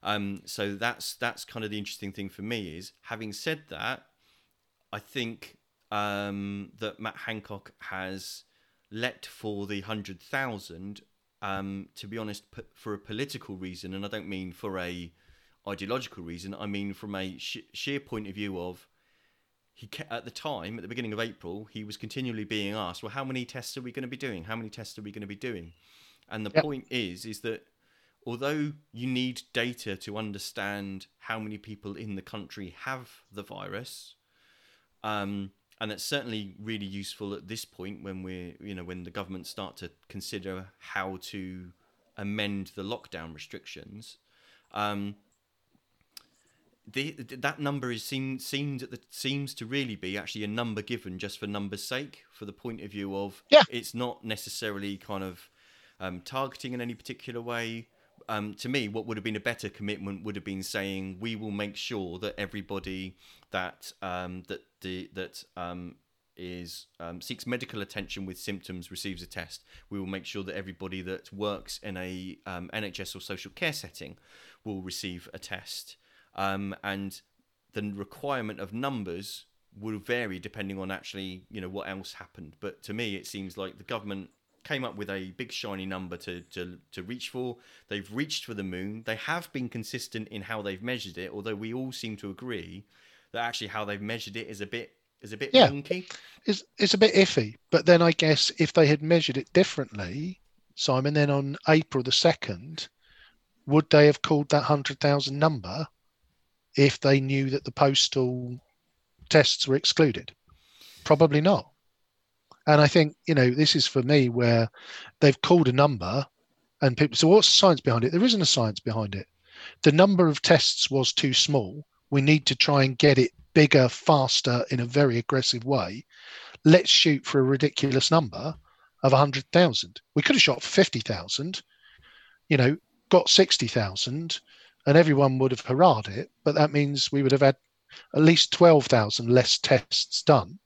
um, so that's that's kind of the interesting thing for me is having said that I think um, that Matt Hancock has let for the hundred thousand. Um, to be honest, p- for a political reason, and I don't mean for a ideological reason. I mean from a sh- sheer point of view of he at the time at the beginning of April he was continually being asked, well, how many tests are we going to be doing? How many tests are we going to be doing? And the Yep. point is, is that although you need data to understand how many people in the country have the virus, um, and that's certainly really useful at this point when we're, you know, when the government start to consider how to amend the lockdown restrictions. Um, the, that number is seen seemed that seems to really be actually a number given just for numbers' sake, for the point of view of Yeah. it's not necessarily kind of um, targeting in any particular way. Um, to me, what would have been a better commitment would have been saying we will make sure that everybody that um, that the that um, is um, seeks medical attention with symptoms receives a test. We will make sure that everybody that works in a um, NHS or social care setting will receive a test, um, and the requirement of numbers will vary depending on actually you know what else happened. But to me, it seems like the government came up with a big shiny number to, to to reach for. They've reached for the moon. They have been consistent in how they've measured it, although we all seem to agree that actually how they've measured it is a bit is a bit Yeah. wonky. It's it's a bit iffy. But then I guess if they had measured it differently, Simon, then on April the second, would they have called that hundred thousand number if they knew that the postal tests were excluded? Probably not. And I think, you know, this is for me where they've called a number and people, so what's the science behind it? There isn't a science behind it. The number of tests was too small. We need to try and get it bigger, faster in a very aggressive way. Let's shoot for a ridiculous number of 100,000. We could have shot for 50,000, you know, got 60,000, and everyone would have hurrahed it. But that means we would have had at least 12,000 less tests done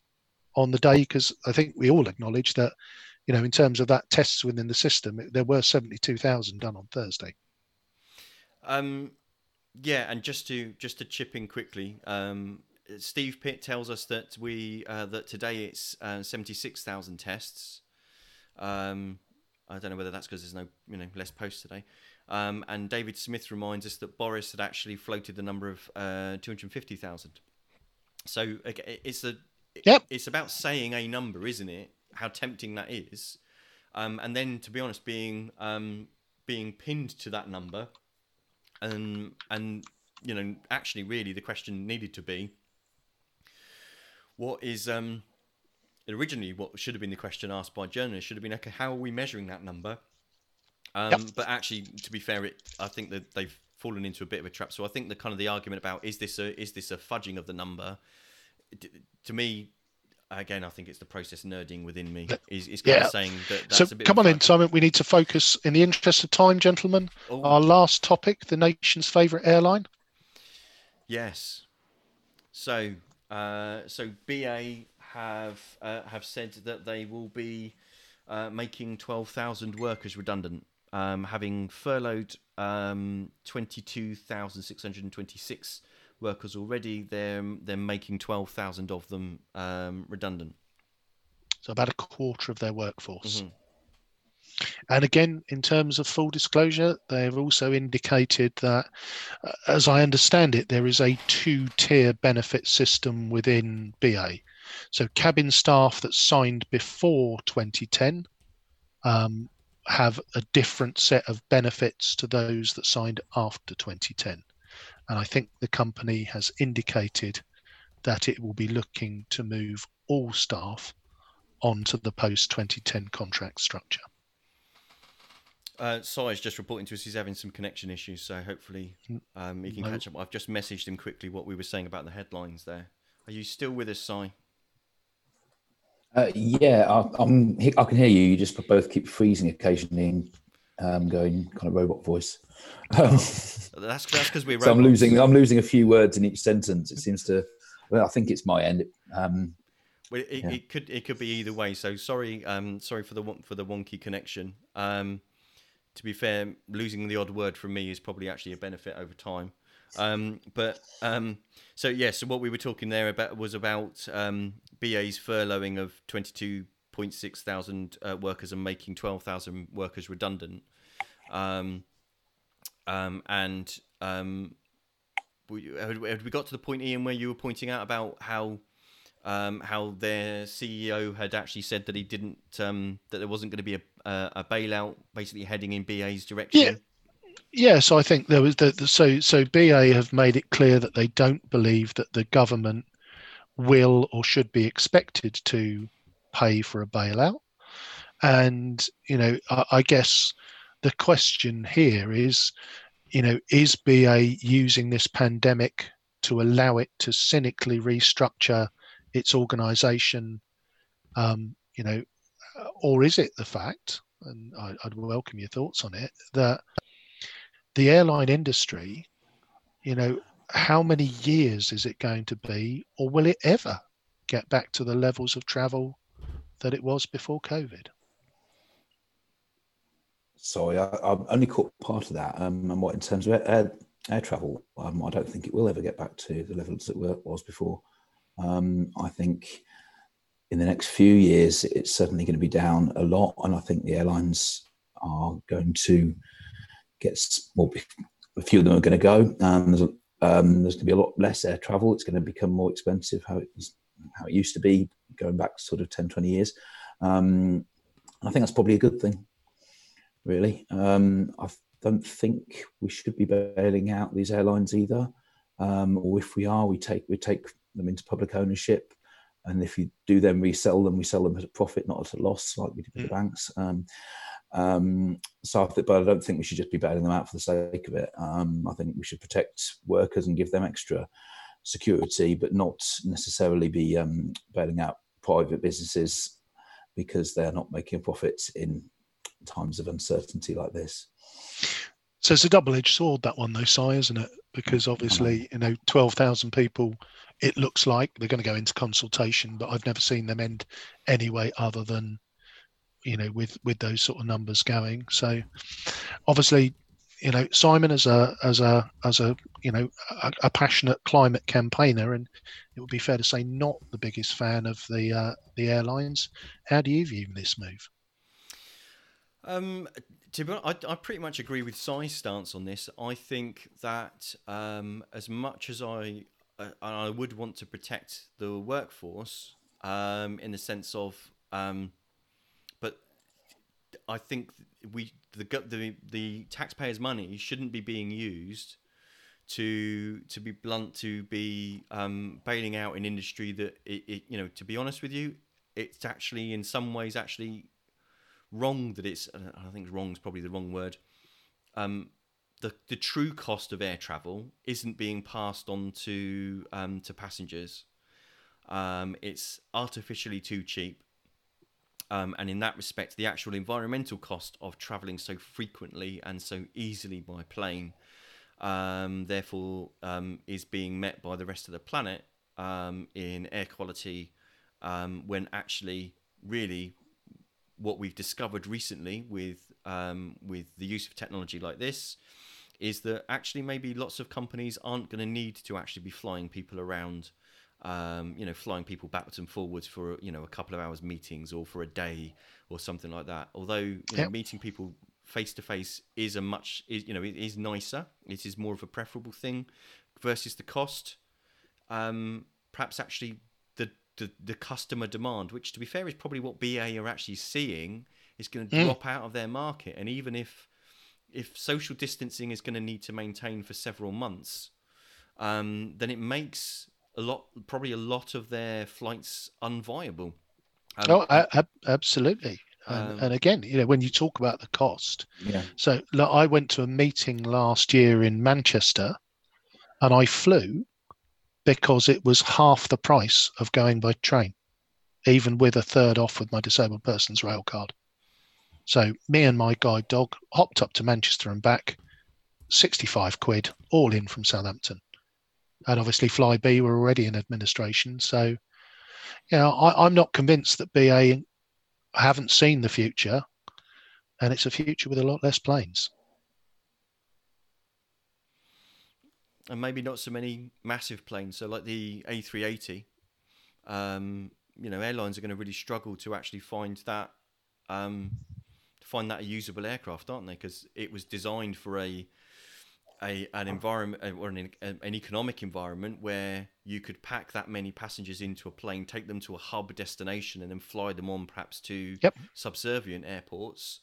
on the day because I think we all acknowledge that, you know, in terms of that tests within the system, there were 72,000 done on Thursday. Um, yeah, and just to just to chip in quickly, um, Steve Pitt tells us that we uh, that today it's uh, 76,000 tests. Um, I don't know whether that's because there's no you know less posts today. Um, and David Smith reminds us that Boris had actually floated the number of uh, 250,000. So it's a Yep. It's about saying a number, isn't it? How tempting that is, um, and then to be honest, being um, being pinned to that number, and and you know, actually, really, the question needed to be, what is um, originally what should have been the question asked by journalists should have been, okay, how are we measuring that number? Um, yep. But actually, to be fair, it I think that they've fallen into a bit of a trap. So I think the kind of the argument about is this a is this a fudging of the number to me, again, I think it's the process nerding within me. Is, is kind yeah. of saying that. so come on in, Simon. We need to focus. In the interest of time, gentlemen, oh. our last topic: the nation's favourite airline. Yes. So, uh, so BA have uh, have said that they will be uh, making twelve thousand workers redundant, um, having furloughed um, twenty two thousand six hundred and twenty six workers already. They're they're making twelve thousand of them um, redundant. So about a quarter of their workforce. Mm-hmm. And again, in terms of full disclosure, they have also indicated that, uh, as I understand it, there is a two tier benefit system within BA. So, cabin staff that signed before 2010 um, have a different set of benefits to those that signed after 2010. And I think the company has indicated that it will be looking to move all staff onto the post 2010 contract structure. Uh, is just reporting to us he's having some connection issues, so hopefully um, he can no. catch up. I've just messaged him quickly what we were saying about the headlines there. Are you still with us, Si? Uh, yeah, I, am I can hear you. You just both keep freezing occasionally and um, going kind of robot voice. Um, that's that's because we're. So I'm losing. I'm losing a few words in each sentence. It seems to. Well, I think it's my end. Um, well, it, yeah. it, could it could be either way. So sorry, um, sorry for the for the wonky connection. Um, to be fair, losing the odd word from me is probably actually a benefit over time. Um, but um, so yeah, so what we were talking there about was about um, BA's furloughing of twenty two point six thousand uh, workers and making twelve thousand workers redundant. Um, um, and um, we, had we got to the point, Ian, where you were pointing out about how um, how their CEO had actually said that he didn't um, that there wasn't going to be a, a, a, bailout, basically heading in BA's direction. Yeah. Yeah, so I think there was the, the so so BA have made it clear that they don't believe that the government will or should be expected to pay for a bailout, and you know I, I guess the question here is, you know, is BA using this pandemic to allow it to cynically restructure its organization, um, you know, or is it the fact, and I, would welcome your thoughts on it, that the airline industry, you know, how many years is it going to be, or will it ever get back to the levels of travel that it was before COVID? sorry, I, I only caught part of that. Um, and what in terms of air, air travel, um, I don't think it will ever get back to the levels it was before. Um, I think in the next few years, it's certainly going to be down a lot, and I think the airlines are going to get well. A few of them are going to go. Um, there's, um, there's going to be a lot less air travel. It's going to become more expensive how it how it used to be going back sort of 10, 20 years. Um, I think that's probably a good thing really. Um, I don't think we should be bailing out these airlines either. Um, or if we are, we take we take them into public ownership. and if you do then resell them, we sell them at a profit, not at a loss, like we do with the banks. Um, um, so, I think, but I don't think we should just be bailing them out for the sake of it. Um, I think we should protect workers and give them extra security, but not necessarily be um, bailing out private businesses because they're not making profits in times of uncertainty like this. So it's a double-edged sword that one, though, Si, isn't it? Because mm-hmm. obviously, you know, twelve thousand people. It looks like they're going to go into consultation, but I've never seen them end anyway, other than, you know, with with those sort of numbers going. So, obviously, you know, Simon as a as a as a you know a, a passionate climate campaigner, and it would be fair to say not the biggest fan of the uh, the airlines. How do you view this move? Um, to be honest, I, I pretty much agree with Si's stance on this. I think that um, as much as I uh, I would want to protect the workforce um, in the sense of, um, I think we the the the taxpayers' money shouldn't be being used to to be blunt to be um, bailing out an industry that it, it you know to be honest with you it's actually in some ways actually wrong that it's I think wrong is probably the wrong word. Um, the the true cost of air travel isn't being passed on to um, to passengers. Um, it's artificially too cheap. Um, and in that respect, the actual environmental cost of travelling so frequently and so easily by plane, um, therefore, um, is being met by the rest of the planet um, in air quality, um, when actually, really, what we've discovered recently with with the use of technology like this is that actually maybe lots of companies aren't going to need to actually be flying people around um, you know flying people backwards and forwards for you know a couple of hours meetings or for a day or something like that although you know, Yep. meeting people face to face is a much is you know it is nicer it is more of a preferable thing versus the cost um, perhaps actually the, the the customer demand, which to be fair is probably what BA are actually seeing, is going to Mm. drop out of their market. And even if if social distancing is going to need to maintain for several months, um, then it makes a lot probably a lot of their flights unviable. Um, oh, a- ab- absolutely. And, Um, and again, you know, when you talk about the cost, Yeah. so look, I went to a meeting last year in Manchester, and I flew because it was half the price of going by train, even with a third off with my disabled persons rail card. So me and my guide dog hopped up to Manchester and back, sixty-five quid, all in from Southampton, and obviously Flybe were already in administration, so you know, I, I'm not convinced that BA haven't seen the future, and it's a future with a lot less planes. and maybe not so many massive planes. So like the A380, um, you know, airlines are going to really struggle to actually find that um, find that a usable aircraft, aren't they? Because it was designed for a a an environment uh, or an, an economic environment where you could pack that many passengers into a plane, take them to a hub destination, and then fly them on perhaps to Yep. subservient airports.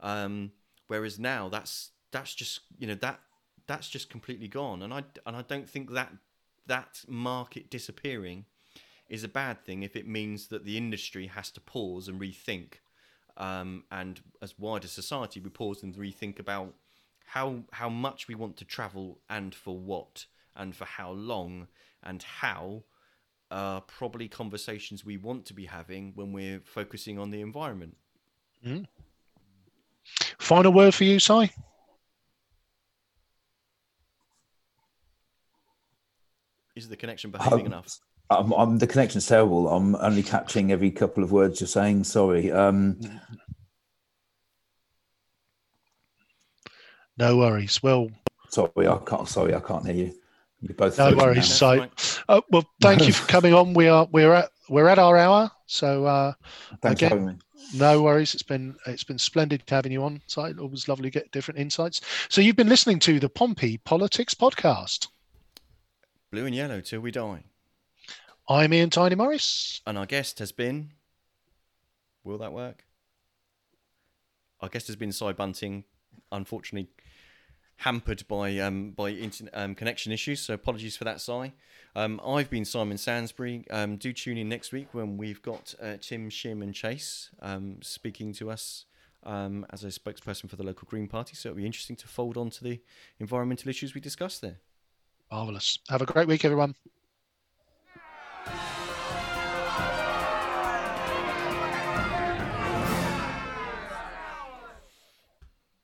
Um, whereas now that's that's just you know that that's just completely gone, and I and I don't think that that market disappearing is a bad thing if it means that the industry has to pause and rethink, um, and as wider society we pause and rethink about how how much we want to travel and for what and for how long and how are probably conversations we want to be having when we're focusing on the environment. Final word for you, Si? Is the connection behaving Um, enough? I'm, I'm, the connection's terrible. I'm only catching every couple of words you're saying. Sorry. Um, No worries. Well, sorry, I can't. Sorry, I can't hear you. You're both. no frozen now. worries. So, uh, well, thank you for coming on. We are we're at we're at our hour. So uh, Thanks again- for having me. no worries. It's been it's been splendid having you on. site. always lovely to get different insights. So you've been listening to the Pompey Politics Podcast. Blue and yellow till we die. I'm Ian Tiny Morris. And our guest has been. Will that work? Our guest has been Si Bunting. Unfortunately, hampered by um, by internet um, connection issues. So apologies for that, Si. Um, I've been Simon Sansbury. Um, do tune in next week when we've got uh, Tim, Shim, and Chase um, speaking to us um, as a spokesperson for the local Green Party. So it'll be interesting to fold on to the environmental issues we discussed there. Marvellous. Have a great week, everyone.